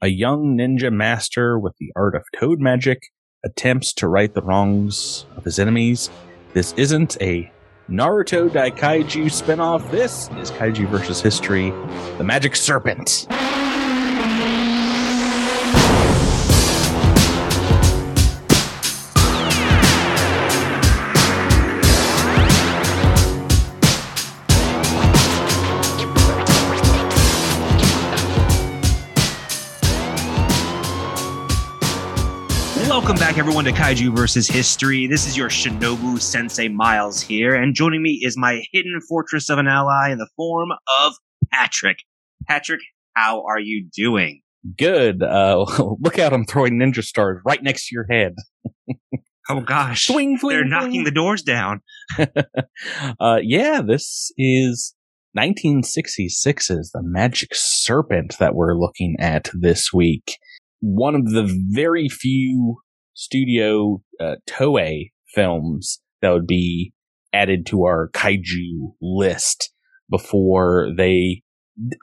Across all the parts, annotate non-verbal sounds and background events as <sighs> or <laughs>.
a young ninja master with the art of toad magic attempts to right the wrongs of his enemies. This isn't a Naruto Daikaiju spinoff. This is Kaiju versus History, The Magic Serpent. Everyone, to Kaiju versus History. This is your Shinobu Sensei Miles here, and joining me is my hidden fortress of an ally in the form of Patrick. Patrick, how are you doing? Good. Uh, <laughs> look out, I'm throwing ninja stars right next to your head. <laughs> Oh gosh, Swing, swing, they're knocking the doors down. <laughs> uh, yeah, this is 1966's The Magic Serpent that we're looking at this week. One of the very few studio uh, Toei films that would be added to our kaiju list before they,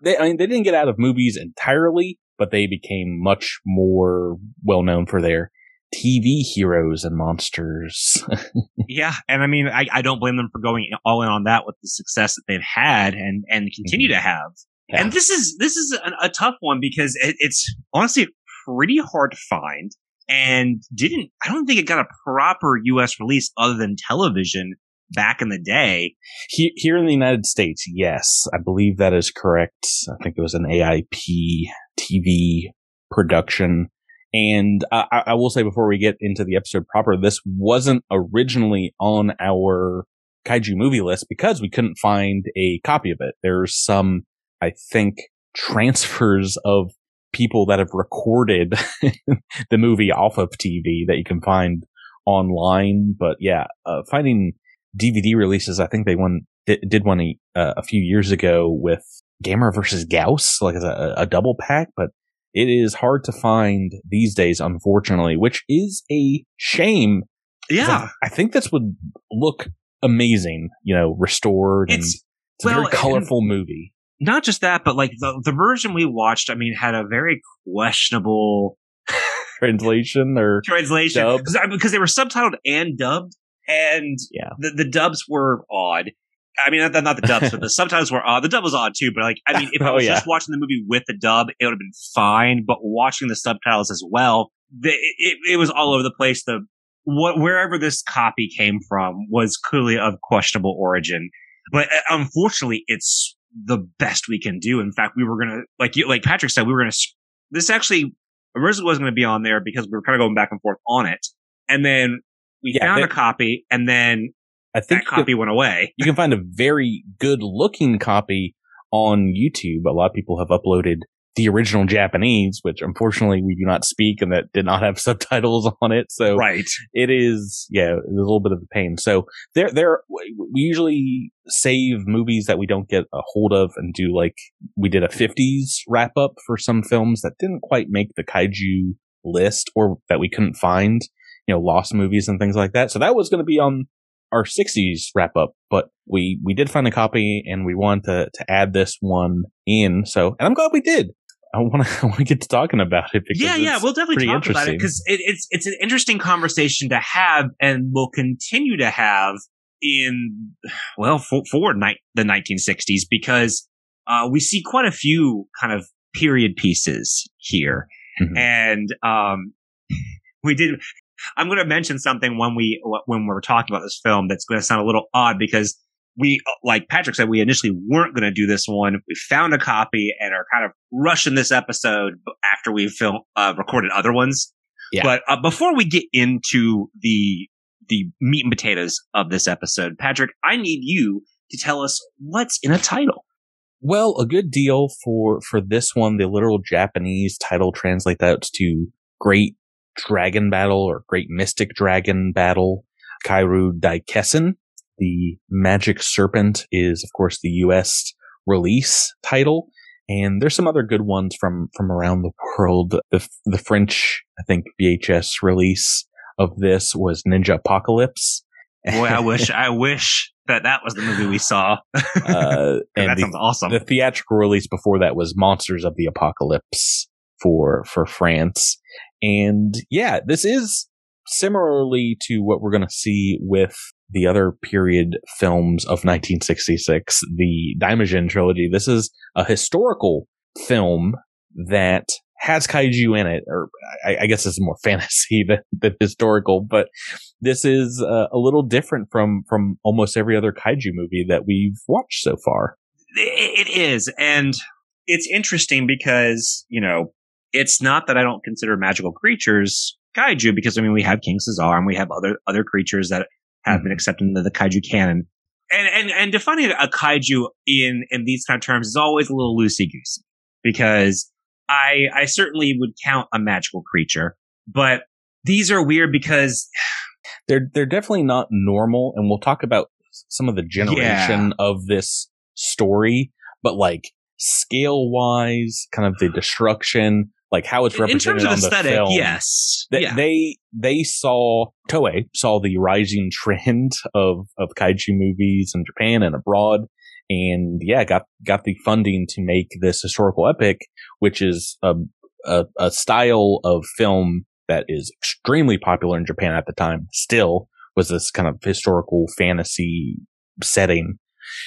they, I mean, they didn't get out of movies entirely, but they became much more well known for their TV heroes and monsters. <laughs> Yeah, and I mean, I, I don't blame them for going all in on that with the success that they've had and and continue to have. Yeah. And this is this is a, a tough one because it, it's honestly pretty hard to find, and didn't I don't think it got a proper U.S. release other than television back in the day. He- Here in the United States, yes, I believe that is correct. I think it was an AIP TV production. And I- I will say before we get into the episode proper, this wasn't originally on our kaiju movie list because we couldn't find a copy of it. There's some, I think, transfers of people that have recorded <laughs> the movie off of TV that you can find online. But yeah, uh, finding DVD releases. I think they won did, did one a, uh, a few years ago with Gamera versus Gyaos, like as a, a double pack, but it is hard to find these days, unfortunately, which is a shame. Yeah, I, I think this would look amazing, you know, restored and it's it's a well, very colorful movie. Not just that, but like the the version we watched. I mean, had a very questionable <laughs> Translation or translation because they were subtitled and dubbed, and Yeah. the, the dubs were odd. I mean, not, not the dubs, but the <laughs> subtitles were odd. The dub was odd too, but like, I mean, if I <laughs> Oh, was yeah. just watching the movie with the dub, it would have been fine. But watching the subtitles as well, the, it, it was all over the place. The what wherever this copy came from was clearly of questionable origin. But uh, unfortunately, it's the best we can do. In fact, we were gonna, like you, like Patrick said, we were gonna. This actually originally wasn't gonna be on there because we were kind of going back and forth on it, and then we Yeah, found they- a copy, and then I think that copy went away. <laughs> you can find a very good looking copy on YouTube. A lot of people have uploaded the original Japanese, which unfortunately we do not speak and that did not have <laughs> subtitles on it. So Right. it is, yeah, it a little bit of a pain. So there, there, we usually save movies that we don't get a hold of and do like we did a 50s wrap up for some films that didn't quite make the kaiju list or that we couldn't find, you know, lost movies and things like that. So that was going to be on our 60s wrap up, but we, we did find a copy and we wanted to, to add this one in. So, and I'm glad we did. I want to, <laughs> I want to get to talking about it because Yeah, yeah, we'll definitely talk about it because it, it's it's an interesting conversation to have, and we'll continue to have in <sighs> well for, for ni- the 1960s because uh, we see quite a few kind of period pieces here, Mhm. and um, we did. I'm going to mention something when we when we're talking about this film that's going to sound a little odd because we, like Patrick said, we initially weren't going to do this one. We found a copy and are kind of rushing this episode after we film uh, recorded other ones. Yeah. But uh, before we get into the the meat and potatoes of this episode, Patrick, I need you to tell us what's in a title. Well, a good deal for for this one. The literal Japanese title translates out to Great Dragon Battle or Great Mystic Dragon Battle. Kairyu Daikessen. The Magic Serpent is, of course, the U.S. release title, and there's some other good ones from from around the world. The the French, I think, VHS release of this was Ninja Apocalypse. Boy, I wish <laughs> I wish that that was the movie we saw. <laughs> uh, and that the sounds awesome. the theatrical release before that was Monsters of the Apocalypse for for France. And yeah, this is similarly to what we're going to see with the other period films of 1966, the Daimajin trilogy. This is a historical film that has kaiju in it, or I, I guess it's more <laughs> fantasy than, than historical, but this is uh, a little different from, from almost every other kaiju movie that we've watched so far. It is. And it's interesting because, you know, it's not that I don't consider magical creatures kaiju because I mean, we have King Caesar and we have other, other creatures that have been mm-hmm. accepted into the kaiju canon. And, and, and defining a kaiju in, in these kind of terms is always a little loosey goosey because I, I certainly would count a magical creature, but these are weird because <sighs> they're, they're definitely not normal. And we'll talk about some of the generation yeah. of this story, but like scale wise, kind of the destruction, like how it's represented in terms of aesthetic, film, yes, they, yeah. they they saw Toei saw the rising trend of of kaiju movies in Japan and abroad, and yeah, got got the funding to make this historical epic, which is a a, a style of film that is extremely popular in Japan at the time. Still was this kind of historical fantasy setting.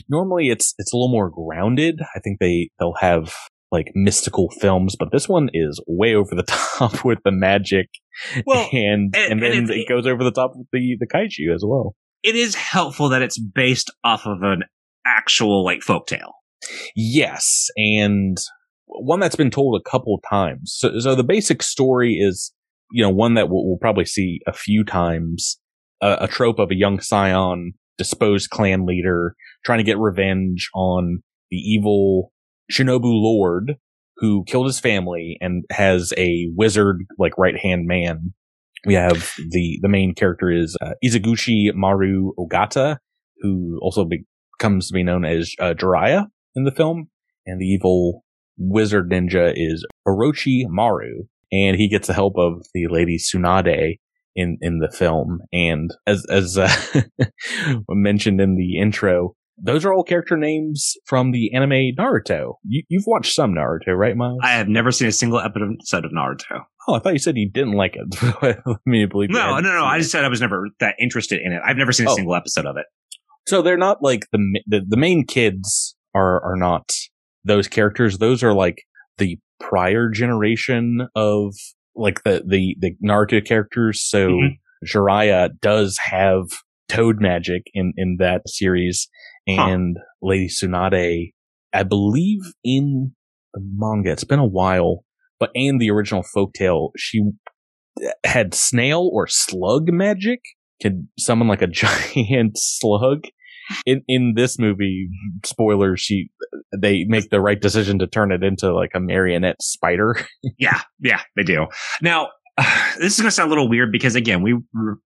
Normally, it's it's a little more grounded. I think they they'll have like mystical films, but this one is way over the <laughs> top with the magic. Well, and, and, and then and it, goes over the top with the, the kaiju as well. It is helpful that it's based off of an actual like folktale. Yes. And one that's been told a couple times. So, so the basic story is, you know, one that we'll, we'll probably see a few times, uh, a trope of a young scion, disposed clan leader trying to get revenge on the evil Shinobu Lord who killed his family and has a wizard like right hand man. We have the the main character is uh, Ikazuchi Maru Ogata, who also becomes to be known as uh, Jiraiya in the film, and the evil wizard ninja is Orochi Maru, and he gets the help of the lady Tsunade in in the film. And as as uh, <laughs> mentioned in the intro, those are all character names from the anime Naruto. You, have watched some Naruto, right, Miles? I have never seen a single episode of Naruto. Oh, I thought you said you didn't like it. <laughs> Let me believe. You. No, no, no. I just said I was never that interested in it. I've never seen a oh. single episode of it. So they're not like the, the the main kids are are not those characters. Those are like the prior generation of like the the the Naruto characters. So mm-hmm. Jiraiya does have toad magic in in that series and huh. Lady Tsunade, I believe in the manga, it's been a while, but in the original folktale, she had snail or slug magic, could summon like a <laughs> giant slug. In in this movie, spoiler, she they make the right decision to turn it into like a marionette spider. <laughs> yeah, yeah, they do. Now, <sighs> this is going to sound a little weird because again, we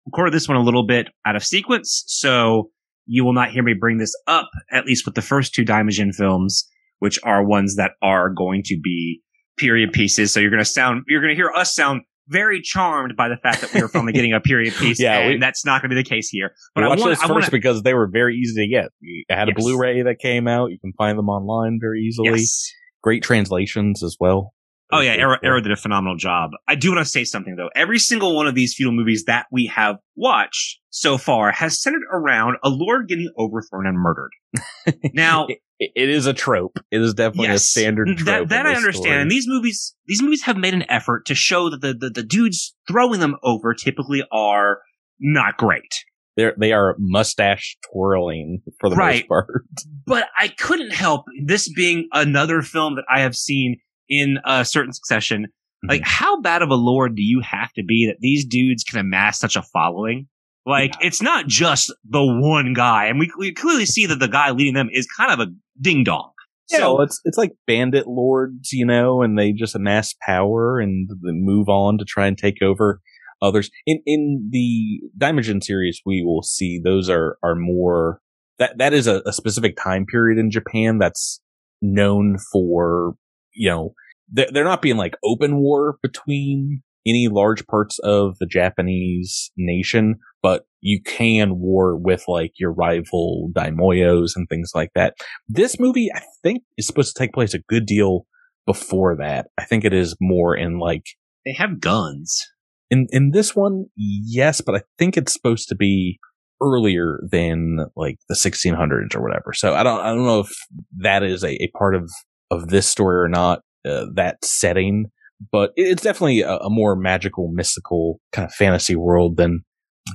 recorded this one a little bit out of sequence, so you will not hear me bring this up, at least with the first two Daimajin films, which are ones that are going to be period pieces. So you're going to sound, you're going to hear us sound very charmed by the fact that we were finally getting a period <laughs> piece. yeah, and we, that's not going to be the case here. But I watched wanna, those first wanna, because they were very easy to get. I had a yes. Blu-ray that came out. You can find them online very easily. Yes. Great translations as well. Oh yeah, Arrow, Arrow did a phenomenal job. I do want to say something though. Every single one of these feudal movies that we have watched so far has centered around a lord getting overthrown and murdered. <laughs> Now, it, it is a trope. It is definitely yes, a standard trope. That, that I understand. Story. And these movies, these movies have made an effort to show that the, the, the dudes throwing them over typically are not great. They're, they are mustache twirling for the right. most part. <laughs> But I couldn't help this being another film that I have seen in a certain succession. Mm-hmm. Like, how bad of a lord do you have to be that these dudes can amass such a following? Like, yeah. it's not just the one guy, and we, we clearly see that the guy leading them is kind of a ding dong. Yeah, so, well, it's it's like bandit lords, you know, and they just amass power and move on to try and take over others. In in the Daimajin series, we will see those are are more that that is a, a specific time period in Japan that's known for you know, they're, they're not being like open war between any large parts of the Japanese nation, but you can war with like your rival daimyos and things like that. This movie, I think, is supposed to take place a good deal before that. I think it is more in like they have guns. In in this one, yes, but I think it's supposed to be earlier than like the 1600s or whatever. So I don't I don't know if that is a, a part of of this story or not. Uh, that setting, but it's definitely a, a, more magical, mystical kind of fantasy world than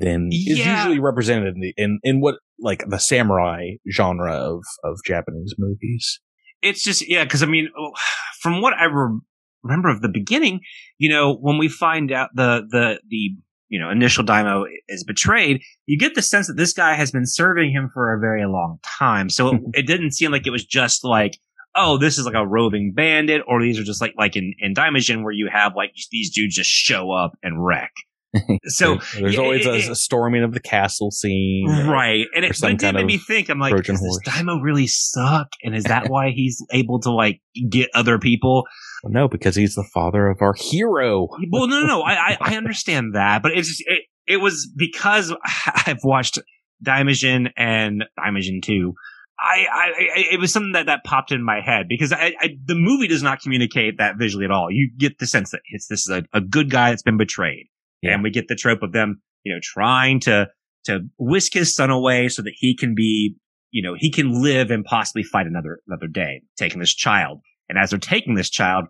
than yeah. is usually represented in, the, in in what like the samurai genre of of Japanese movies. It's just yeah, because I mean, <sighs> from what I re- remember of the beginning, you know, when we find out the the the you know initial daimyo is betrayed, you get the sense that this guy has been serving him for a very long time. So it, <laughs> it didn't seem like it was just like oh, this is like a roving bandit, or these are just like like in in Daimajin where you have like these dudes just show up and wreck. <laughs> So there's always it, a, a, storming of the castle scene, right? And it, it did make me think. I'm like, Trojan does horse. this Daimyo really suck? And is that why he's able to like get other people? Well, no, because he's the father of our hero. well, no, no, no. I, I, I understand that, but it's just, it, it was because <laughs> I've watched Daimajin and Daimajin 2 I, I, it was something that, that popped in my head because I, I, the movie does not communicate that visually at all. You get the sense that it's, this is a, a good guy that's been betrayed. Yeah. And we get the trope of them, you know, trying to, to whisk his son away so that he can be, you know, he can live and possibly fight another, another day, taking this child. And as they're taking this child,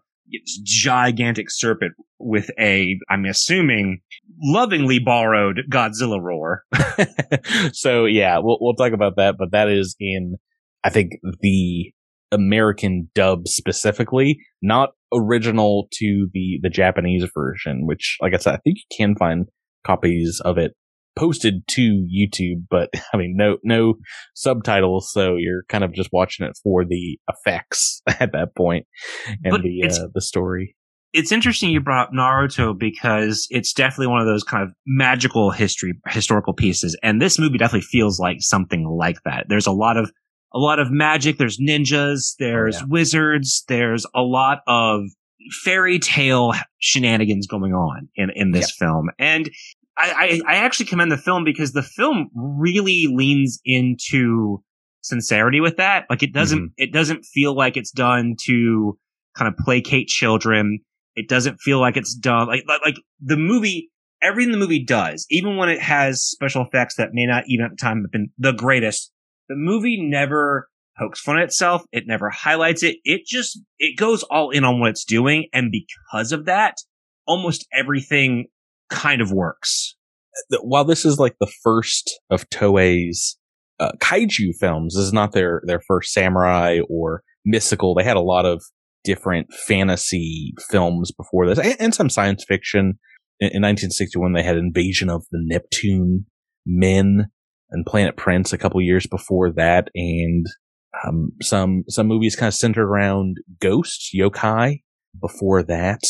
gigantic serpent with a, I'm assuming, lovingly borrowed Godzilla roar. <laughs> so yeah, we'll we'll talk about that, but that is in I think the American dub specifically, not original to the the Japanese version, which like I said, I think you can find copies of it posted to YouTube, but <laughs> I mean no no subtitles, so you're kind of just watching it for the effects <laughs> at that point and but the uh, the story it's interesting you brought up Naruto because it's definitely one of those kind of magical history, historical pieces. And this movie definitely feels like something like that. There's a lot of, a lot of magic. There's ninjas. There's oh, yeah. wizards. There's a lot of fairy tale shenanigans going on in, in this yeah. film. And I, I, I actually commend the film because the film really leans into sincerity with that. Like it doesn't, mm-hmm. it doesn't feel like it's done to kind of placate children it doesn't feel like it's done like, like, like the movie, everything the movie does, even when it has special effects that may not even at the time have been the greatest, the movie never pokes fun at itself. It never highlights it. It just, it goes all in on what it's doing. And because of that, almost everything kind of works. While this is like the first of Toei's uh, kaiju films, this is not their, their first samurai or mystical. They had a lot of different fantasy films before this and, and some science fiction. In, in 1961, they had Invasion of the Neptune Men and Planet Prince a couple years before that. And, um, some, some movies kind of centered around ghosts, yokai before that.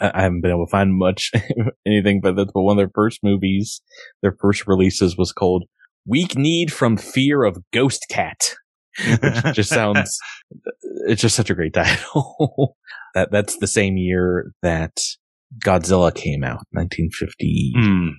I haven't been able to find much <laughs> anything, but that's but one of their first movies, their first releases was called Weak Kneed from Fear of Ghost Cat which just <laughs> sounds it's just such a great <laughs> title. that that's the same year that Godzilla came out, 1954. Mm.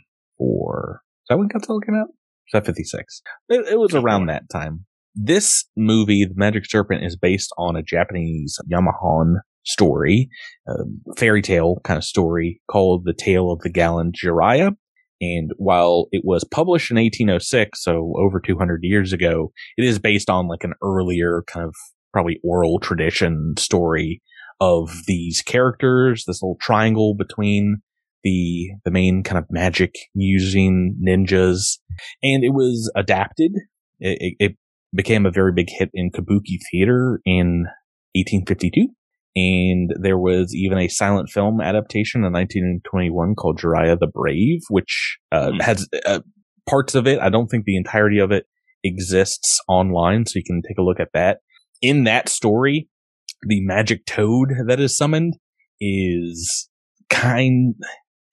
Is that when Godzilla came out? Is that 56? It, it was around that time. This movie, The Magic Serpent, is based on a Japanese yomihon story, a fairy tale kind of story called The Tale of the Gallant Jiraiya. And while it was published in 1806, so over 200 years ago, it is based on like an earlier kind of probably oral tradition story of these characters, this little triangle between the, the main kind of magic using ninjas. And it was adapted. It, it became a very big hit in Kabuki theater in 1852. And there was even a silent film adaptation in 1921 called Jiraiya the Brave, which uh, mm. has uh, parts of it. I don't think the entirety of it exists online, so you can take a look at that. In that story, the magic toad that is summoned is kind.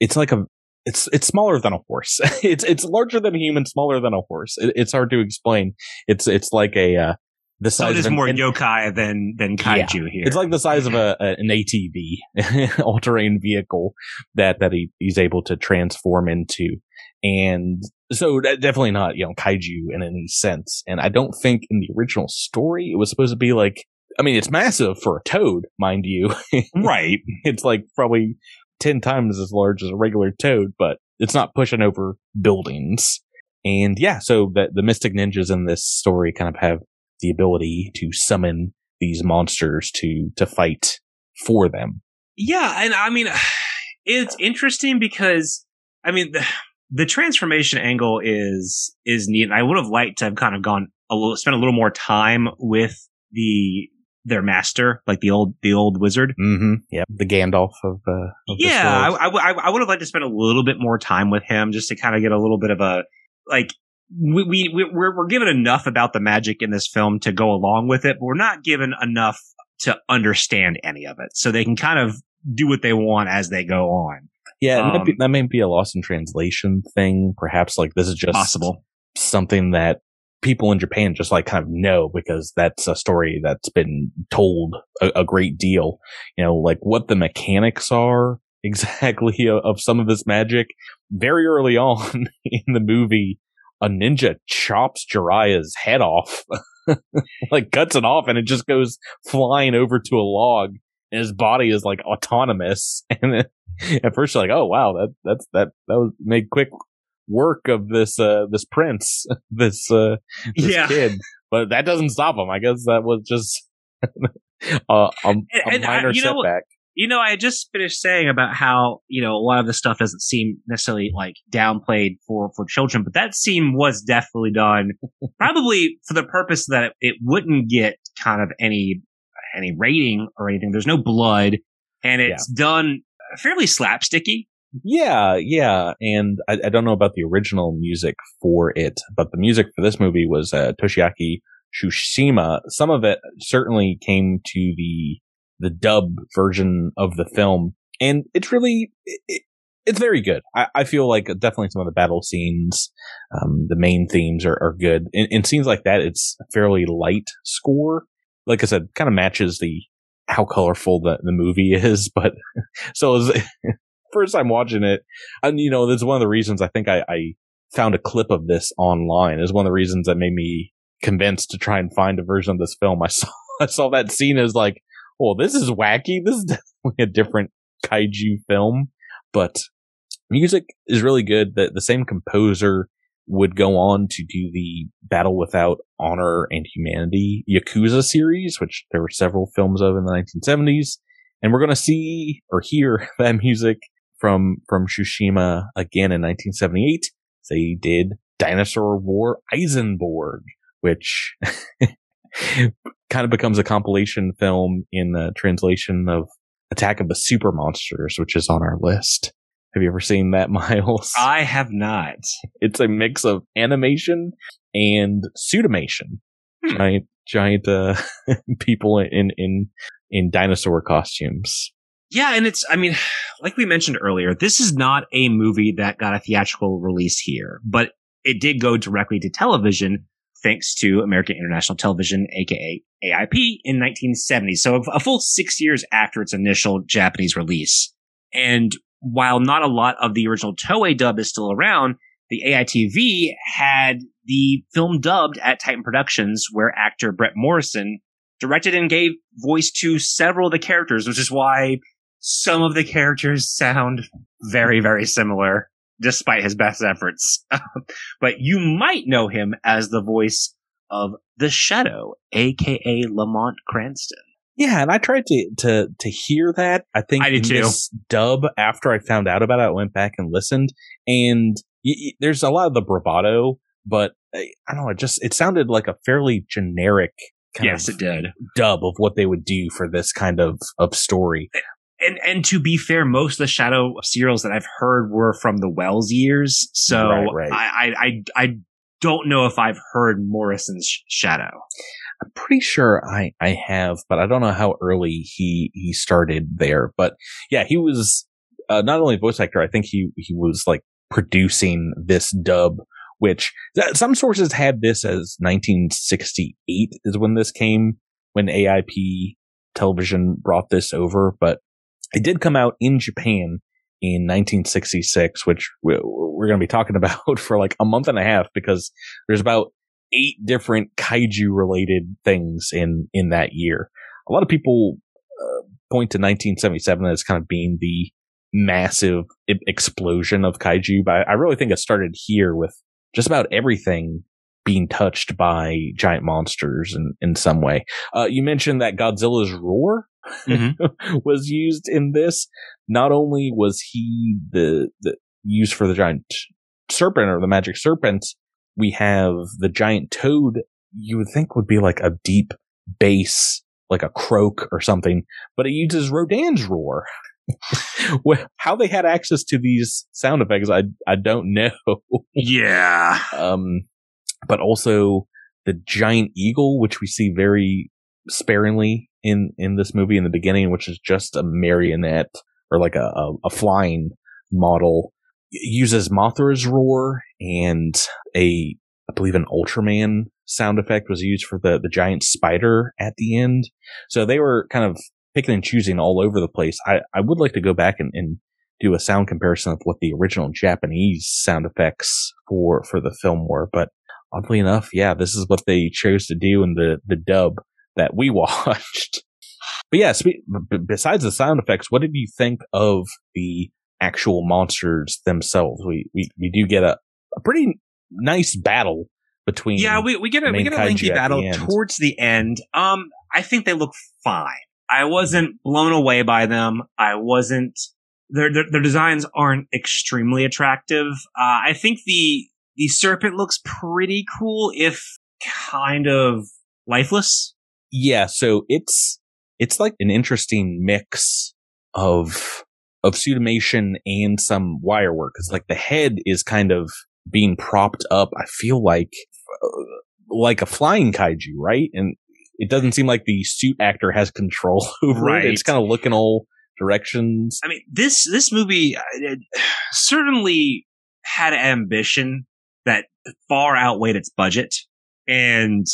It's like a. It's it's smaller than a horse. <laughs> it's it's larger than a human, smaller than a horse. It, it's hard to explain. It's it's like a uh, the size. So it is more an, yokai than than kaiju yeah, here. It's like the size of a, a an ATV, <laughs> all terrain vehicle that that he, he's able to transform into, and so definitely not you know kaiju in any sense. And I don't think in the original story it was supposed to be like I mean, it's massive for a toad, mind you. <laughs> right. It's like probably 10 times as large as a regular toad, but it's not pushing over buildings. And yeah, so the, the Mystic Ninjas in this story kind of have the ability to summon these monsters to, to fight for them. Yeah. And I mean, <sighs> it's interesting because, I mean, the, <sighs> the transformation angle is, is neat. And I would have liked to have kind of gone a little, spent a little more time with the, their master, like the old, the old wizard. Mm-hmm. Yeah. The Gandalf of, uh, of yeah. I, I, I would have liked to spend a little bit more time with him just to kind of get a little bit of a, like, we, we, we're, we're given enough about the magic in this film to go along with it, but we're not given enough to understand any of it. So they can kind of do what they want as they go on. Yeah, um, that, may be, that may be a loss in translation thing. Perhaps like this is just possible something that people in Japan just like kind of know because that's a story that's been told a, a great deal. You know, like what the mechanics are <laughs> exactly of, of some of this magic. Very early on <laughs> in the movie, a ninja chops Jiraiya's head off, <laughs> like cuts it off, and it just goes flying over to a log. And his body is like autonomous. <laughs> And at first, you're like, "Oh wow, that that's that that was made quick work of this uh this prince, <laughs> this uh this yeah. kid." But that doesn't stop him. I guess that was just a, a, a minor I, setback. Know, you know, I just finished saying about how, you know, a lot of the stuff doesn't seem necessarily like downplayed for, for children, but that scene was definitely done <laughs> probably for the purpose that it, it wouldn't get kind of any, any rating or anything. There's no blood and it's yeah. done fairly slapsticky. Yeah, yeah. And I, I, don't know about the original music for it, but the music for this movie was uh, Toshiaki Tsushima. Some of it certainly came to the the dub version of the film, and it's really it, it's very good. I, I, feel like definitely some of the battle scenes, um, the main themes are, are good. In, in, scenes like that, it's fairly light score. Like I said, kind of matches the how colorful the, the movie <laughs> is. But <laughs> so was, <laughs> first time watching it, and you know, that's one of the reasons I think I, I found a clip of this online. Is one of the reasons that made me convinced to try and find a version of this film. I saw I saw that scene as like, well, this is wacky. This is <laughs> definitely a different kaiju film, but music is really good. The, the same composer would go on to do the Battle Without Honor and Humanity Yakuza series, which there were several films of in the 1970s. And we're going to see or hear <laughs> that music from, from Tsushima again in 1978. They did Dinosaur War Eisenborg, which <laughs> <laughs> kind of becomes a compilation film in the translation of Attack of the Super Monsters, which is on our list. Have you ever seen that, <laughs> Miles? I have not. It's a mix of animation and pseudomation. Hmm. Giant, giant uh, <laughs> people in in in dinosaur costumes. Yeah, and it's I mean, like we mentioned earlier, this is not a movie that got a theatrical release here, but it did go directly to television thanks to American International Television, aka AIP, in 1970. So a full six years after its initial Japanese release. And while not a lot of the original Toei dub is still around, the AITV had the film dubbed at Titan Productions, where actor Bret Morrison directed and gave voice to several of the characters, which is why some of the characters sound very, very similar despite his best efforts. <laughs> but you might know him as the voice of the Shadow, aka Lamont Cranston. Yeah, and I tried to to to hear that. I think I did too. dub after I found out about it, I went back and listened, and y- y- there's a lot of the bravado, but I, I don't know. It just it sounded like a fairly generic. yes, it did. Dub of what they would do for this kind of of story. And and to be fair, most of the Shadow serials that I've heard were from the Welles years, so right, right. I, I I don't know if I've heard Morrison's Shadow. I'm pretty sure I I have, but I don't know how early he he started there. But yeah, he was uh, not only voice actor. I think he he was like producing this dub, which some sources had this as 1968 is when this came when AIP television brought this over, but it did come out in Japan in 1966, which we're going to be talking <laughs> about for like a month and a half because there's about eight different kaiju related things in, in that year. a lot of people uh, point to 1977 as kind of being the massive explosion of kaiju, but I really think it started here with just about everything being touched by giant monsters in, in some way. Uh, you mentioned that Godzilla's roar mm-hmm. <laughs> was used in this. Not only was he the, the used for the giant serpent or the magic serpent, we have the giant toad you would think would be like a deep bass, like a croak or something, but it uses Rodan's roar. <laughs> How they had access to these sound effects, I I don't know. Yeah. Um, but also the giant eagle, which we see very sparingly in in this movie in the beginning, which is just a marionette or like a a, a flying model, uses Mothra's roar and a I believe an Ultraman sound effect was used for the the giant spider at the end. So they were kind of picking and choosing all over the place. I I would like to go back and, and do a sound comparison of what the original Japanese sound effects for for the film were, but oddly enough, yeah, this is what they chose to do in the the dub that we <laughs> watched. But yeah, besides the sound effects, what did you think of the actual monsters themselves? We we, we do get a, a pretty nice battle between yeah we, we get a we get a lengthy battle the towards the end. Um i think they look fine. I wasn't blown away by them. I wasn't their their, their designs aren't extremely attractive. Uh, i think the the serpent looks pretty cool if kind of lifeless yeah so it's it's like an interesting mix of of suitimation and some wire work because like the head is kind of being propped up i feel like uh, like a flying kaiju right and it doesn't seem like the suit actor has control <laughs> over right. it it's kind of looking all directions i mean this this movie uh, <sighs> certainly had ambition that far outweighed its budget. And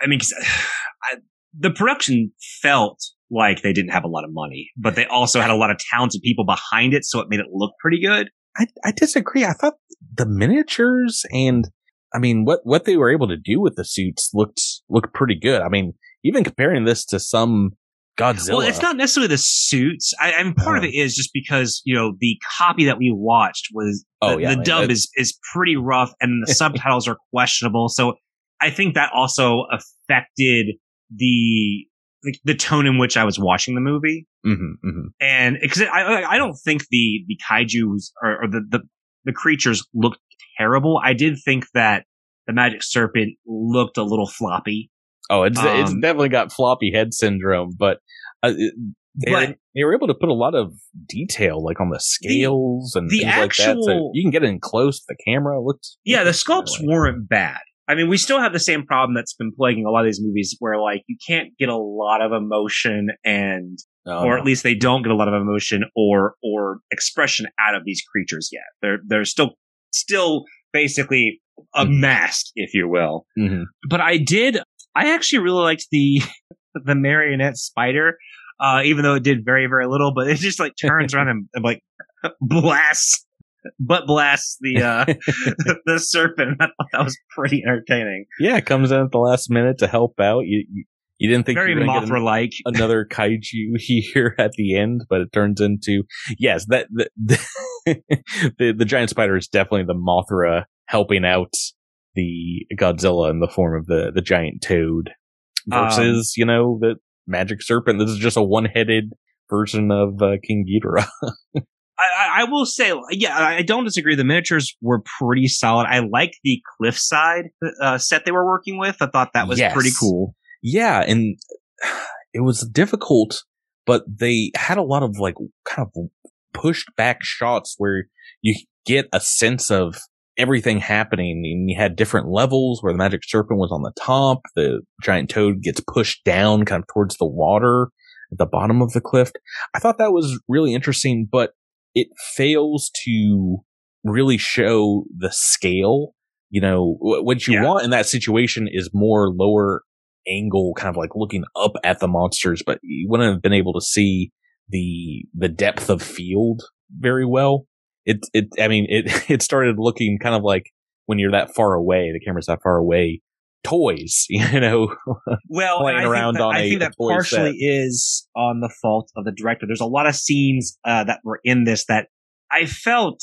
I mean, <sighs> I, the production felt like they didn't have a lot of money, but they also had a lot of talented people behind it. So it made it look pretty good. I, I disagree. I thought the miniatures and I mean, what, what they were able to do with the suits looked, looked pretty good. I mean, even comparing this to some Godzilla. Well, it's not necessarily the suits. I, I mean, part of uh-huh. it is just because you know the copy that we watched was oh the, yeah, the dub is is pretty rough and the <laughs> subtitles are questionable. So I think that also affected the the, the tone in which I was watching the movie. Mm-hmm, mm-hmm. And because I I don't think the the kaiju's or, or the, the the creatures looked terrible. I did think that the magic serpent looked a little floppy. Oh, it's um, it's definitely got floppy head syndrome, but uh, they, but they were able to put a lot of detail, like on the scales the, and the things actual, like that. So you can get in close. The camera looked. Yeah, the sculpts weren't bad. I mean, we still have the same problem that's been plaguing a lot of these movies, where like you can't get a lot of emotion and, oh, or at least they don't get a lot of emotion or or expression out of these creatures yet. They're they're still still basically a mm-hmm. mask, if you will. Mm-hmm. But I did I actually really liked the <laughs> the marionette spider, uh, even though it did very very little. But it just like turns around and, and like <laughs> blasts, butt blasts the uh, <laughs> <laughs> the serpent. I thought that was pretty entertaining. Yeah, it comes in at the last minute to help out. You you, you didn't think very Mothra like <laughs> another kaiju here at the end, but it turns into yes that the the, the, the giant spider is definitely the Mothra helping out the Godzilla in the form of the the giant toad versus um, you know the magic serpent. This is just a one headed version of uh, King Ghidorah. I, I, will say, yeah, I don't disagree. The miniatures were pretty solid. I like the cliffside uh, set they were working with. I thought that was yes. pretty cool. Yeah, and <sighs> it was difficult, but they had a lot of like kind of pushed back shots where you get a sense of everything happening and you had different levels where the magic serpent was on the top. The giant toad gets pushed down kind of towards the water at the bottom of the cliff. I thought that was really interesting, but it fails to really show the scale. You know, what you yeah. want in that situation is more lower angle, kind of like looking up at the monsters, but you wouldn't have been able to see the, the depth of field very well it it I mean it <laughs> it started looking kind of like when you're that far away, the camera's that far away, toys, <laughs> you know, well, playing around that, on I a- think that partially set. is on the fault of the director. There's a lot of scenes uh, that were in this that I felt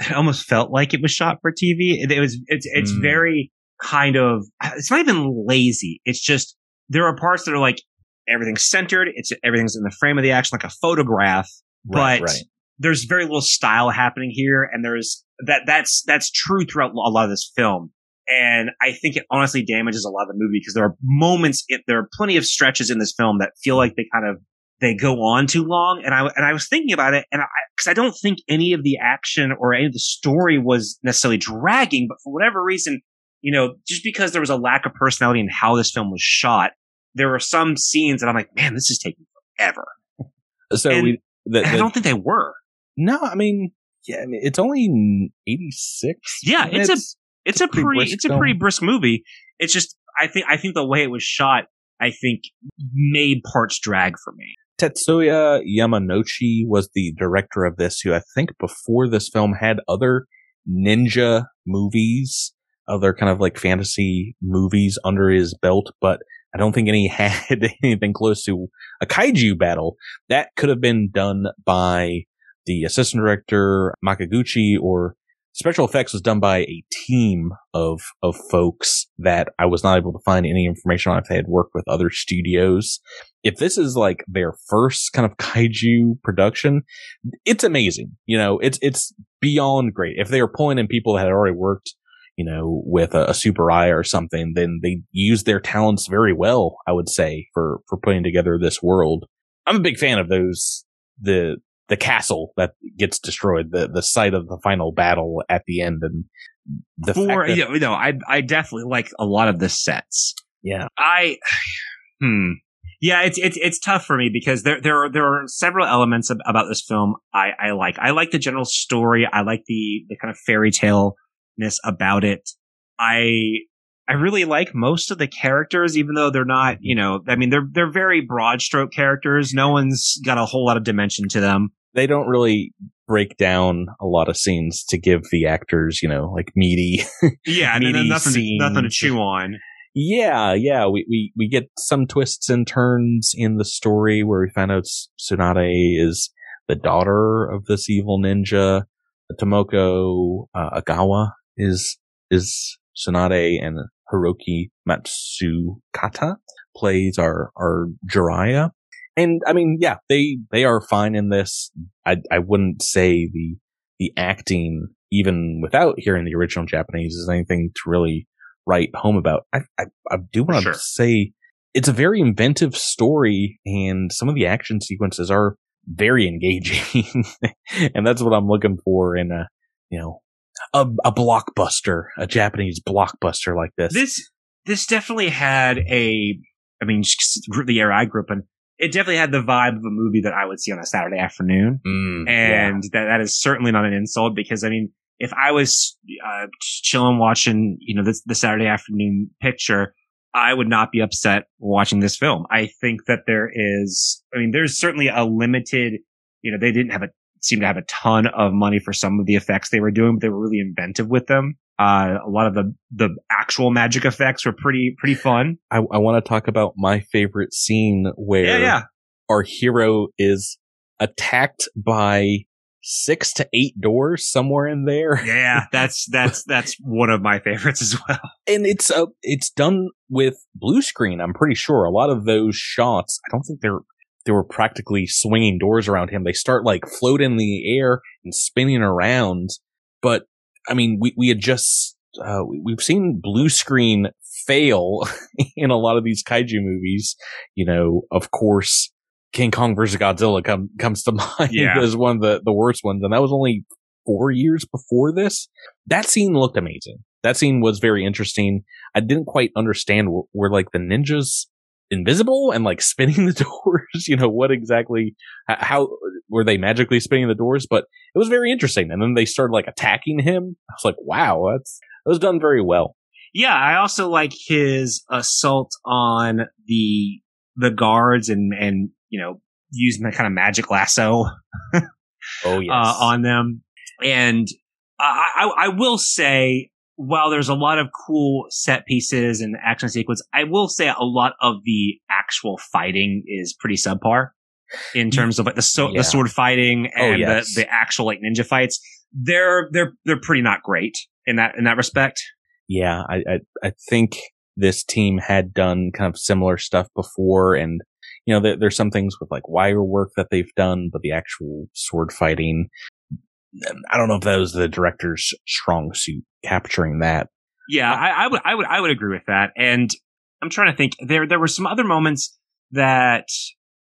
I almost felt like it was shot for TV. It, it was it's it's Mm. very kind of it's not even lazy. It's just there are parts that are like everything's centered. It's everything's in the frame of the action like a photograph, Right, but right. there's very little style happening here, and there's that that's that's true throughout a lot of this film. And I think it honestly damages a lot of the movie because there are moments, it, there are plenty of stretches in this film that feel like they kind of they go on too long. And I and I was thinking about it, and I because I don't think any of the action or any of the story was necessarily dragging, but for whatever reason, you know, just because there was a lack of personality in how this film was shot, there were some scenes that I'm like, man, this is taking forever. Uh, so and- we, the, And I don't think they were. no, I mean, yeah, I mean, it's only 86. Yeah, it's a it's a pretty pretty it's a pretty brisk movie. It's just I think I think the way it was shot, I think made parts drag for me. Tetsuya Yamanochi was the director of this, who I think before this film had other ninja movies, other kind of like fantasy movies under his belt, but I don't think any <laughs> had anything close to a kaiju battle. That could have been done by the assistant director Makaguchi or special effects was done by a team of of folks that I was not able to find any information on if they had worked with other studios. If this is like their first kind of kaiju production, it's amazing. You know, it's it's beyond great. If they are pulling in people that had already worked, you know, with a, a Tsuburaya or something, then they use their talents very well, I would say, for for putting together this world. I'm a big fan of those the the castle that gets destroyed, the the site of the final battle at the end, and the For that, you know, I I definitely like a lot of the sets. yeah, I <sighs> hmm. Yeah, it's it's it's tough for me because there there are there are several elements ab- about this film I I like. I like the general story. I like the the kind of fairy tale ness about it. I I really like most of the characters, even though they're not, you know, I mean, they're they're very broad stroke characters. No one's got a whole lot of dimension to them. they don't really break down a lot of scenes to give the actors, you know, like meaty. <laughs> Yeah, and then nothing to, nothing to chew on. yeah, yeah, we, we we get some twists and turns in the story where we find out Tsunade is the daughter of this evil ninja. Tomoko uh, Ogawa is is Tsunade and Hiroki Matsukata plays our our Jiraiya. And I mean, yeah, they they are fine in this. I I wouldn't say the the acting, even without hearing the original Japanese, is anything to really write home about. I I, I do want to Sure. say it's a very inventive story, and some of the action sequences are very engaging, <laughs> and that's what I'm looking for in a you know a a blockbuster, a Japanese blockbuster like this. This this definitely had a. I mean, the era I grew up in, it definitely had the vibe of a movie that I would see on a Saturday afternoon, Mm, yeah. and that that is certainly not an insult because I mean, if I was uh, chilling watching, you know, this the Saturday afternoon picture. I would not be upset watching this film. I think that there is, I mean, there's certainly a limited, you know, they didn't have a, seem to have a ton of money for some of the effects they were doing, but they were really inventive with them. Uh, a lot of the, the actual magic effects were pretty, pretty fun. I, I want to talk about my favorite scene where Yeah, yeah. our hero is attacked by six to eight doors somewhere in there. Yeah, <laughs> that's, that's, that's one of my favorites as well. And it's uh, it's done with blue screen. I'm pretty sure a lot of those shots. I don't think they're they were practically swinging doors around him. They start like floating in the air and spinning around. But I mean, we we had just uh, we, we've seen blue screen fail <laughs> in a lot of these kaiju movies. You know, of course, King Kong versus Godzilla come, comes to <laughs> mind Yeah. as one of the, the worst ones. And that was only four years before this. That scene looked amazing. That scene was very interesting. I didn't quite understand where, were like the ninjas invisible and like <laughs> spinning the doors. you know, what exactly, how were they magically spinning the doors? But it was very interesting. And then they started like attacking him. I was like, wow, that's, that was done very well. Yeah, I also like his assault on the the guards and and you know using that kind of magic lasso <laughs> Oh, yes. uh, on them. And I, I, I will say while there's a lot of cool set pieces and action sequence, I will say a lot of the actual fighting is pretty subpar in terms of like the so- yeah. the sword fighting oh, and oh, yes. the, the actual like ninja fights. They're they're they're pretty not great in that in that respect. Yeah, I I, I think this team had done kind of similar stuff before, and you know there, there's some things with like wire work that they've done, but the actual sword fighting I don't know if that was the director's strong suit capturing that. Yeah, I, I, would, I would, I would agree with that. And I'm trying to think. There, there were some other moments that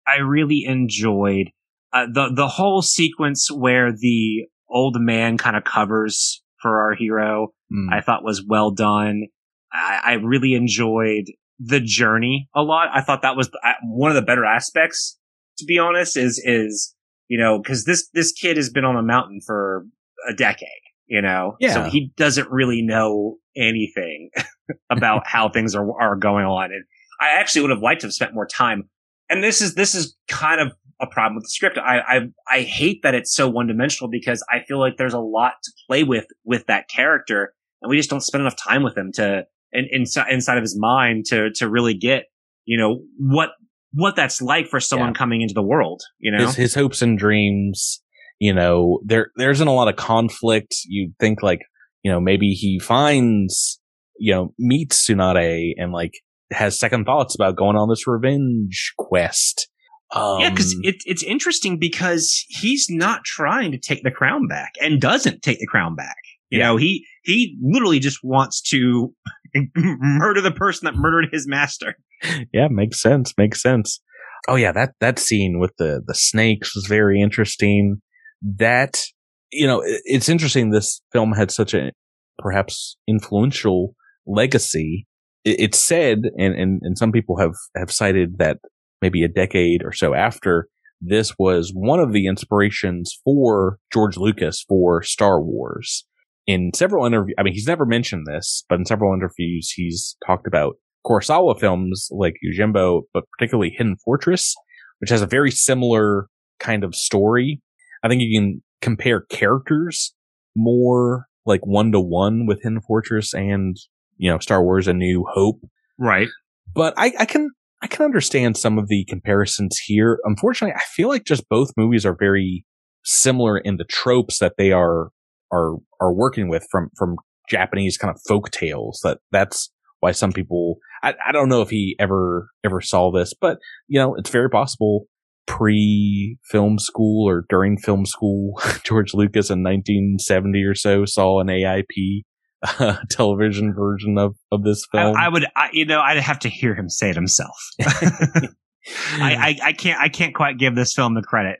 I really enjoyed. Uh, the the whole sequence where the old man kind of covers for our hero, mm. I thought was well done. I, I, really enjoyed the journey a lot. I thought that was one of the better aspects. To be honest, is is you know, cause this, this kid has been on a mountain for a decade, you know? Yeah. So he doesn't really know anything <laughs> about <laughs> how things are, are going on. And I actually would have liked to have spent more time. And this is, this is kind of a problem with the script. I, I, I hate that it's so one dimensional because I feel like there's a lot to play with, with that character. And we just don't spend enough time with him to, in, inside, inside of his mind to, to really get, you know, what what that's like for someone yeah. coming into the world, you know? His, his hopes and dreams, you know, there, there isn't a lot of conflict. You think like, you know, maybe he finds, you know, meets Tsunade and like has second thoughts about going on this revenge quest. Um, yeah, because it, it's interesting because he's not trying to take the crown back and doesn't take the crown back. You yeah. know, he he literally just wants to <laughs> murder the person that murdered his master. Yeah, makes sense. Makes sense. Oh yeah, that that scene with the the snakes was very interesting. That you know, it's interesting. This film had such a perhaps influential legacy. It, it's said, and, and and some people have have cited that maybe a decade or so after this was one of the inspirations for George Lucas for Star Wars in several interviews, I mean, he's never mentioned this, but in several interviews, he's talked about Kurosawa films like Yojimbo, but particularly Hidden Fortress, which has a very similar kind of story. I think you can compare characters more like one to one with Hidden Fortress and, you know, Star Wars A New Hope. Right. But I, I can, I can understand some of the comparisons here. Unfortunately, I feel like just both movies are very similar in the tropes that they are are are working with from from Japanese kind of folk tales. That that's why some people I, I don't know if he ever ever saw this, but you know it's very possible pre film school or during film school <laughs> George Lucas in 1970 or so saw an AIP uh, <laughs> television version of of this film. I, I would I, you know I'd have to hear him say it himself. <laughs> I, I, I can't I can't quite give this film the credit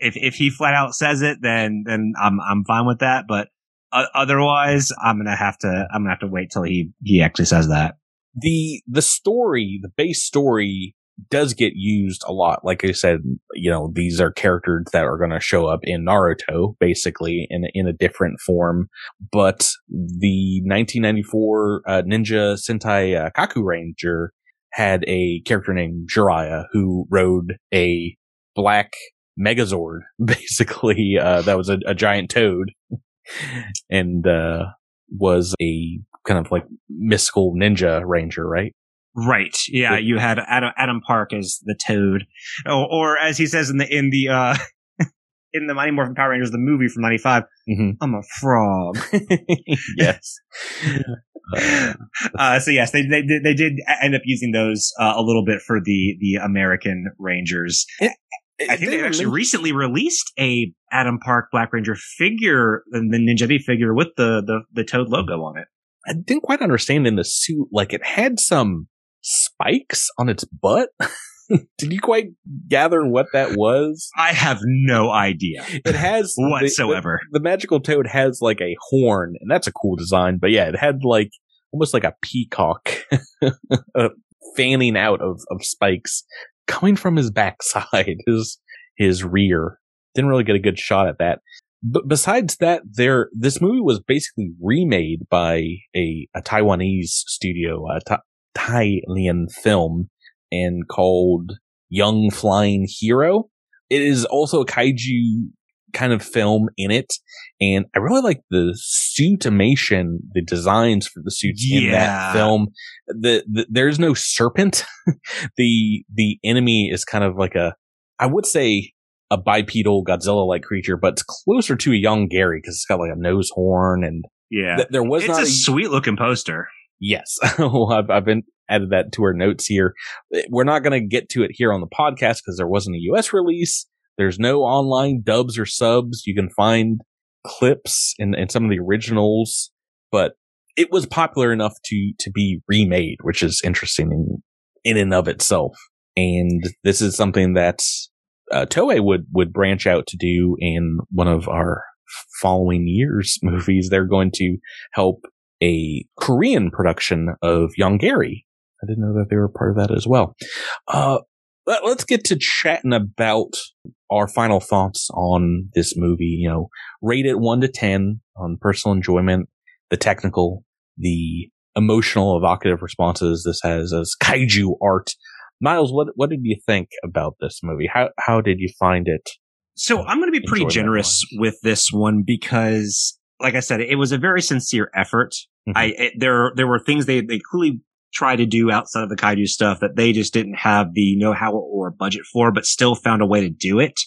if if he flat out says it, then then I'm I'm fine with that. But uh, otherwise, I'm gonna have to I'm gonna have to wait till he he actually says that. The the story, the base story, does get used a lot. Like I said, you know, these are characters that are going to show up in Naruto, basically in in a different form. But the 1994 uh, Ninja Sentai uh, Kakuranger had a character named Jiraiya who rode a black Megazord, <laughs> basically. Uh, that was a, a giant toad and, uh, was a kind of like mystical ninja ranger, right? Right. Yeah. You had Adam, Adam Park as the toad or, or as he says in the, in the, uh, <laughs> in the Mighty Morphin Power Rangers, the movie from '95, mm-hmm. I'm a frog. <laughs> yes. uh, so yes, they, they they did end up using those uh, a little bit for the the American Rangers. I think they actually recently released a Adam Park Black Ranger figure, the Ninja figure with the, the, the Toad logo on it. I didn't quite understand in the suit, like it had some spikes on its butt. <laughs> Did you quite gather what that was? I have no idea. It has whatsoever. The, the, the, magical toad has like a horn, and that's a cool design. But yeah, it had like almost like a peacock <laughs> uh, fanning out of, of spikes coming from his backside, <laughs> his his rear. Didn't really get a good shot at that. But besides that, there this movie was basically remade by a, a Taiwanese studio, a Tha- Thailand film, and called Young Flying Hero. It is also a kaiju kind of film in it. And I really like the suitimation, the designs for the suits yeah. in that film. The, the there's no serpent. <laughs> the the enemy is kind of like a I would say a bipedal Godzilla like creature, but it's closer to a Yongary because it's got like a nose horn and yeah, th- there was it's not a, a sweet looking poster. Yes, <laughs> well, I've, I've been added that to our notes here. We're not going to get to it here on the podcast because there wasn't a US release. There's no online dubs or subs. You can find clips and, and some of the originals, but it was popular enough to, to be remade, which is interesting in, in and of itself. And this is something that uh, Toei would, would branch out to do in one of our following years <laughs> movies. They're going to help a Korean production of Yongary. I didn't know that they were part of that as well. Uh, let, us get to chatting about our final thoughts on this movie. You know, rate it one to 10 on personal enjoyment, the technical, the emotional, evocative responses this has as kaiju art. Miles, what, what did you think about this movie? How, how did you find it? So I'm going to be pretty generous with this one because, like I said, it was a very sincere effort. Mm-hmm. I, it, there, there were things they, they clearly tried to do outside of the kaiju stuff that they just didn't have the know-how or budget for, but still found a way to do it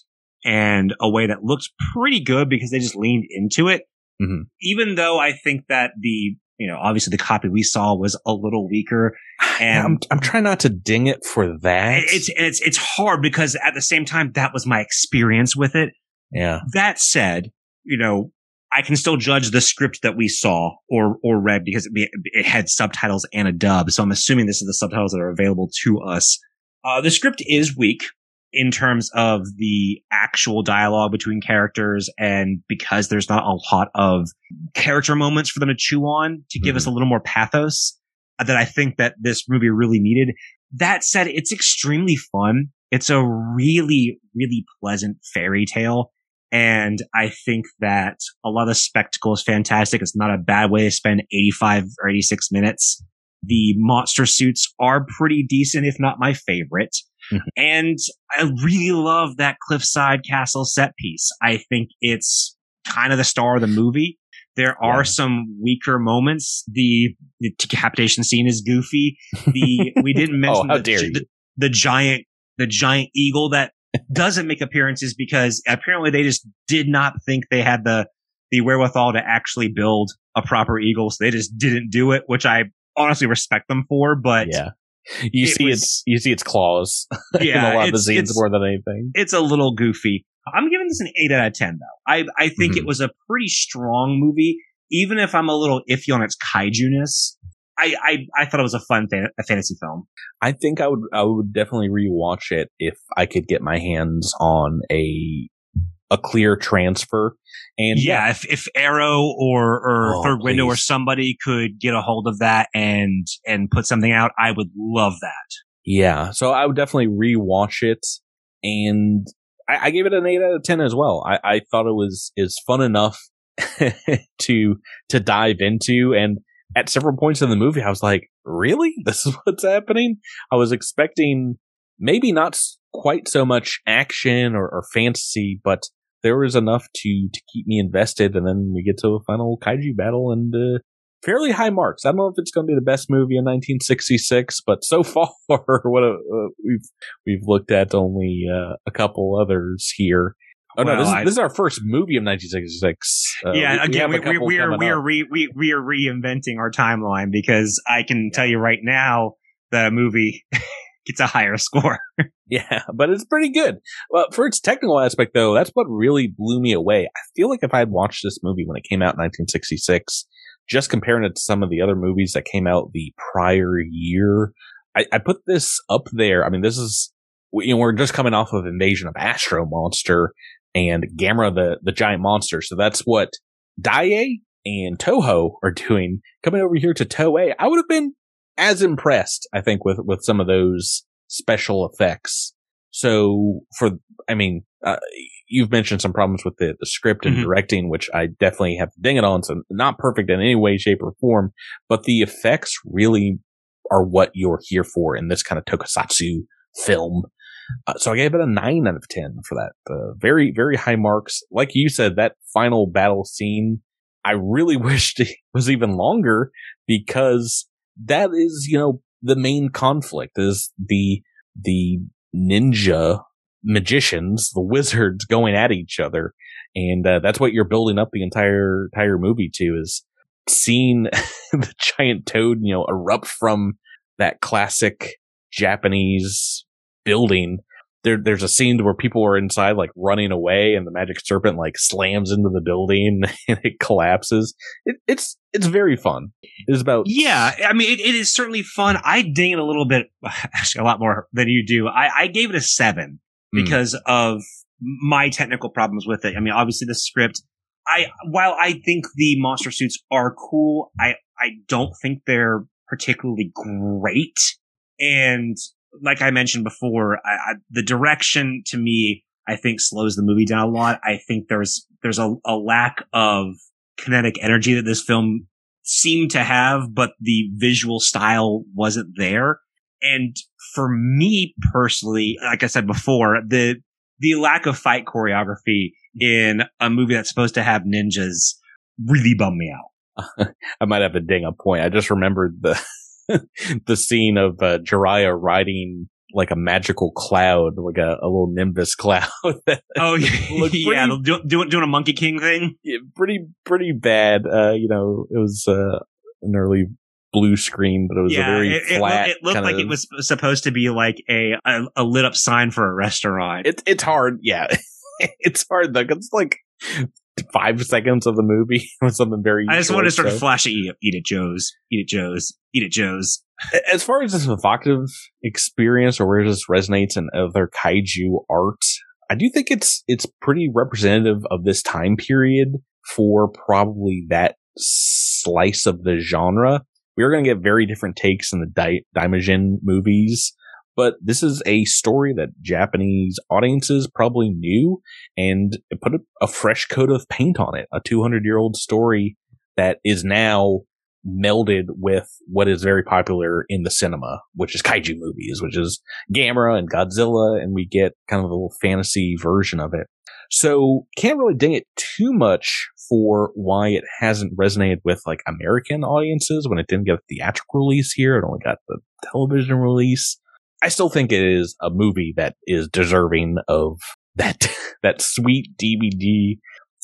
and a way that looks pretty good because they just leaned into it. Mm-hmm. Even though I think that the, you know, obviously the copy we saw was a little weaker. <sighs> And I'm, I'm trying not to ding it for that. It's, it's, it's hard because at the same time, that was my experience with it. Yeah. That said, you know, I can still judge the script that we saw or or read because it, it, had subtitles and a dub. So I'm assuming this is the subtitles that are available to us. Uh, the script is weak in terms of the actual dialogue between characters, and because there's not a lot of character moments for them to chew on to give mm-hmm. us a little more pathos that I think that this movie really needed. That said, it's extremely fun. It's a really, really pleasant fairy tale. And I think that a lot of the spectacle is fantastic. It's not a bad way to spend 85 or 86 minutes. The monster suits are pretty decent, if not my favorite. Mm-hmm. And I really love that cliffside castle set piece. I think it's kind of the star of the movie. There are yeah. some weaker moments. The, the decapitation scene is goofy. The we didn't <laughs> oh, mention oh, the, the, the, giant the giant eagle that doesn't make appearances because apparently they just did not think they had the the wherewithal to actually build a proper eagle, so they just didn't do it, which I honestly respect them for. But yeah, you it see was, its you see its claws yeah, <laughs> in a lot of the scenes more than anything. It's a little goofy. I'm giving this an eight out of ten though. I I think mm-hmm. it was a pretty strong movie, even if I'm a little iffy on its kaiju-ness. I, I, I thought it was a fun fan- a fantasy film. I think I would I would definitely rewatch it if I could get my hands on a a clear transfer. And yeah, if if Arrow or or oh, Third please. Window or somebody could get a hold of that and and put something out, I would love that. Yeah, so I would definitely rewatch it, and I, I gave it an eight out of ten as well. I, I thought it was is fun enough <laughs> to to dive into, and at several points in the movie, I was like, really? <laughs> This is what's happening? I was expecting maybe not quite so much action or, or fantasy, but there was enough to, to keep me invested. And then we get to a final kaiju battle and, uh, fairly high marks. I don't know if it's going to be the best movie in 1966, but so <laughs> far, what uh, we've we've looked at only uh, a couple others here. Oh well, no, this is, this is, our first movie of 1966. Uh, yeah, we, again, we, we, we are we are re, we, we are reinventing our timeline because I can tell you right now the movie <laughs> gets a higher score. <laughs> yeah, but it's pretty good. Well, for its technical aspect, though, that's what really blew me away. I feel like if I had watched this movie when it came out in 1966, just comparing it to some of the other movies that came out the prior year, I, I put this up there. I mean, this is you know, we're just coming off of Invasion of Astro Monster, and Gamera the, the giant monster. So that's what Daiei and Toho are <laughs> doing. Coming over here to Toei, I would have been as impressed, I think, with, with some of those special effects. So for, I mean, uh, you've mentioned some problems with the, the script and mm-hmm. directing, which I definitely have to ding it on. So not perfect in any way, shape or form, but the effects really are what you're here for in this kind of tokusatsu film. Uh, so I gave it a nine out of 10 for that. Uh, very, very high marks. Like you said, that final battle scene, I really <laughs> wished it was even longer because that is, you know, the main conflict is the, the ninja magicians, the <laughs> wizards going at each other. And, uh, that's what you're building up the entire, entire movie to is seeing <laughs> the giant toad, you know, erupt from that classic Japanese building. There, there's a scene where people are inside, like running away, and the magic serpent like slams into the building <laughs> and it collapses. It, it's it's very fun. It is about yeah. I mean, it, it is certainly fun. I ding it a little bit, <sighs> actually a lot more than you do. I, I gave it a seven mm. because of my technical problems with it. I mean, obviously the script. I while I think the monster suits are cool, I I don't think they're particularly great. And like I mentioned before, I, I, the direction to me, I think slows the movie down a lot. I think there's, there's a, a lack of kinetic energy that this film seemed to have, but the visual style wasn't there. And for me personally, like I said before, the, the lack of fight choreography in a movie that's supposed to have ninjas really bummed me out. <laughs> I might have a ding a point. I just remembered the <laughs> the scene of uh, Jiraiya riding like a magical cloud, like a, a little nimbus <laughs> cloud. oh <laughs> pretty, yeah, doing doing a Monkey King thing. Yeah, pretty pretty bad. Uh, you know, it was uh, an early blue screen, but it was yeah, a very it, flat. It, it looked like of, it was supposed to be like a, a, a lit up sign for a restaurant. It's it's hard, yeah. it's hard though. Cause it's like <laughs> five seconds of the movie <laughs> was something very. I just want to start so. flashing eat, eat it Joe's, eat it Joe's, eat it Joe's. As far as this evocative experience or where this resonates in other kaiju art, I do think it's it's pretty representative of this time period for probably that slice of the genre. We are going to get very different takes in the Dai- Daimajin movies but this is a story that Japanese audiences probably knew and put a, a fresh coat of paint on it. A 200 year old story that is now melded with what is very popular in the cinema, which is kaiju movies, which is Gamera and Godzilla, and we get kind of a little fantasy version of it. So can't really ding it too much for why it hasn't resonated with like American audiences when it didn't get a theatrical release here. It only got the television release. I still think it is a movie that is deserving of that <laughs> that sweet DVD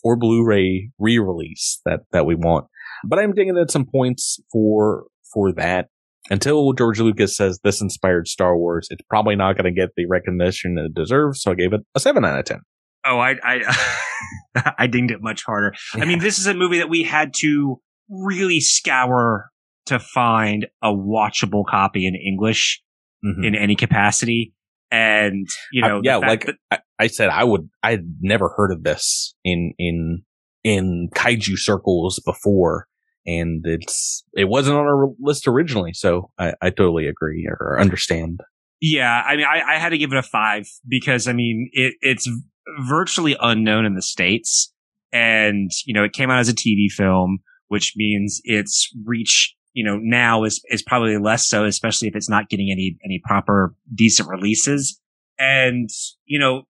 or Blu-ray re-release that that we want. But I'm digging at some points for for that. Until George Lucas says this inspired Star Wars, it's probably not going to get the recognition it deserves. So I gave it a seven out of ten. Oh, I I <laughs> I dinged it much harder. Yeah. I mean, this is a movie that we had to really scour to find a watchable copy in English mm-hmm. in any capacity. And, you know, yeah, like that- I, I said, I would, I had never heard of this in, in, in kaiju circles before. And it's, it wasn't on our list originally. So I, I totally agree or understand. Yeah. I mean, I, I had to give it a five because I mean, it, it's virtually unknown in the States. And, you know, it came out as a TV film, which means its reach you know, now is, is probably less so, especially if it's not getting any, any proper decent releases. And, you know,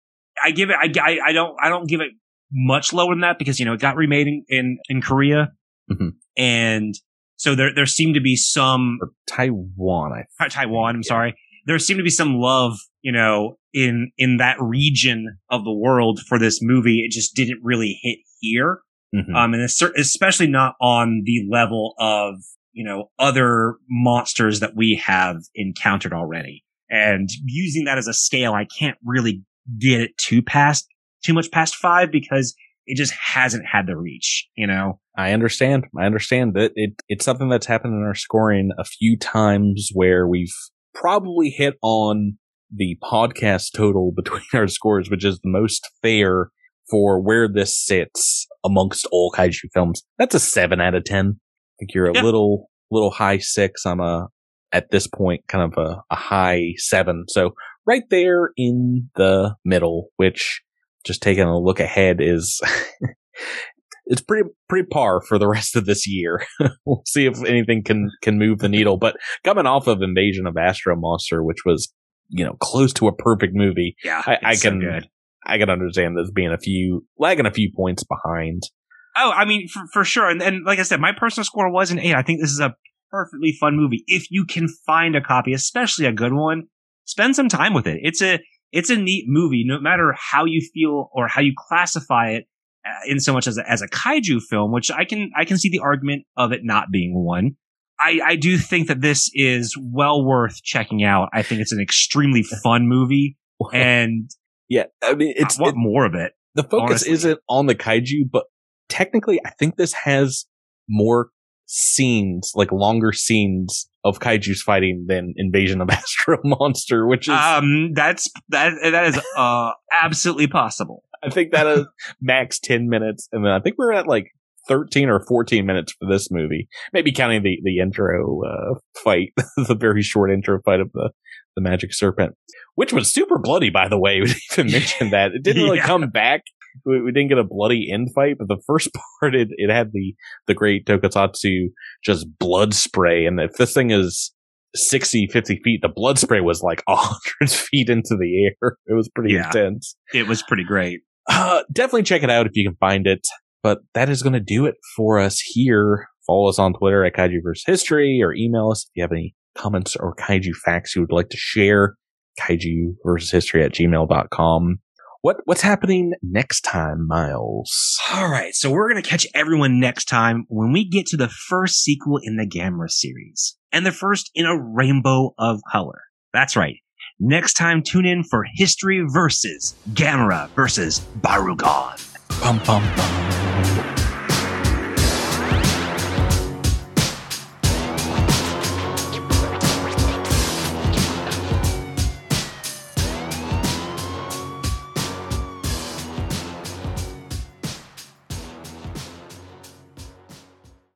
I give it, I, I, I don't, I don't give it much lower than that because, you know, it got remade in, in, in Korea. Mm-hmm. And so there, there seemed to be some or Taiwan, I Taiwan, I'm yeah. sorry. There seemed to be some love, you know, in, in that region of the world for this movie. It just didn't really hit here. Mm-hmm. Um, and especially not on the level of you know, other monsters that we have encountered already. And using that as a scale, I can't really get it too past, too much past five because it just hasn't had the reach, you know? I understand. I understand that it, it's something that's happened in our scoring a few times where we've probably hit on the podcast total <laughs> between our scores, which is the most fair for where this sits amongst all kaiju films. That's a seven out of 10 think you're a yeah. little little high six. I'm a at this point kind of a, a high seven. So right there in the middle, which just taking a look ahead is <laughs> it's pretty pretty par for the rest of this year. <laughs> we'll see if anything can can move the needle. But coming off of Invasion of Astro Monster, which was you know, close to a perfect movie. Yeah, I, I so can, good. I can understand this being a few, lagging a few points behind. Oh, I mean, for, for sure. And, and like I said, my personal score was an eight. I think this is a perfectly fun movie. If you can find a copy, especially a good one, spend some time with it. It's a, it's a neat movie, no matter how you feel or how you classify it uh, in so much as a, as a kaiju film, which I can, I can see the argument of it not being one. I, I do think that this is well worth checking out. I think it's an extremely <laughs> fun movie and yeah, I mean, it's, I want it- more of it. the focus honestly. isn't on the kaiju, but technically, I think this has more scenes, like longer scenes of kaiju's fighting than Invasion of <laughs> Astro Monster, which is, Um, that's that that is uh absolutely possible. I think that is <laughs> max 10 minutes. And then I think we're at like 13 or 14 minutes for this movie. Maybe counting the, the intro, uh, fight, <laughs> the very short intro fight of the, the magic serpent, which was super bloody, by the way. We didn't even mention that. It didn't really Yeah. come back. We, we didn't get a bloody end fight, but the first <laughs> part, it, it had the, the great Tokusatsu just blood spray. And if this thing is 60, 50 feet, the blood spray was like 100 <laughs> feet into the air. <laughs> It was pretty Yeah. intense. It was pretty great. Uh, definitely check it out if you can find it. But that is going to do it for us here. Follow us on Twitter at Kaiju vs. History or email us if you have any comments or kaiju facts you would like to share. Kaiju versus history at gmail.com. What, what's happening next time, Miles? All right, so we're gonna catch everyone next time when we get to the first sequel in the Gamera series, and the first in a rainbow of color. That's right. Next time, tune in for History versus Gamera versus Barugon. Bum, bum, bum.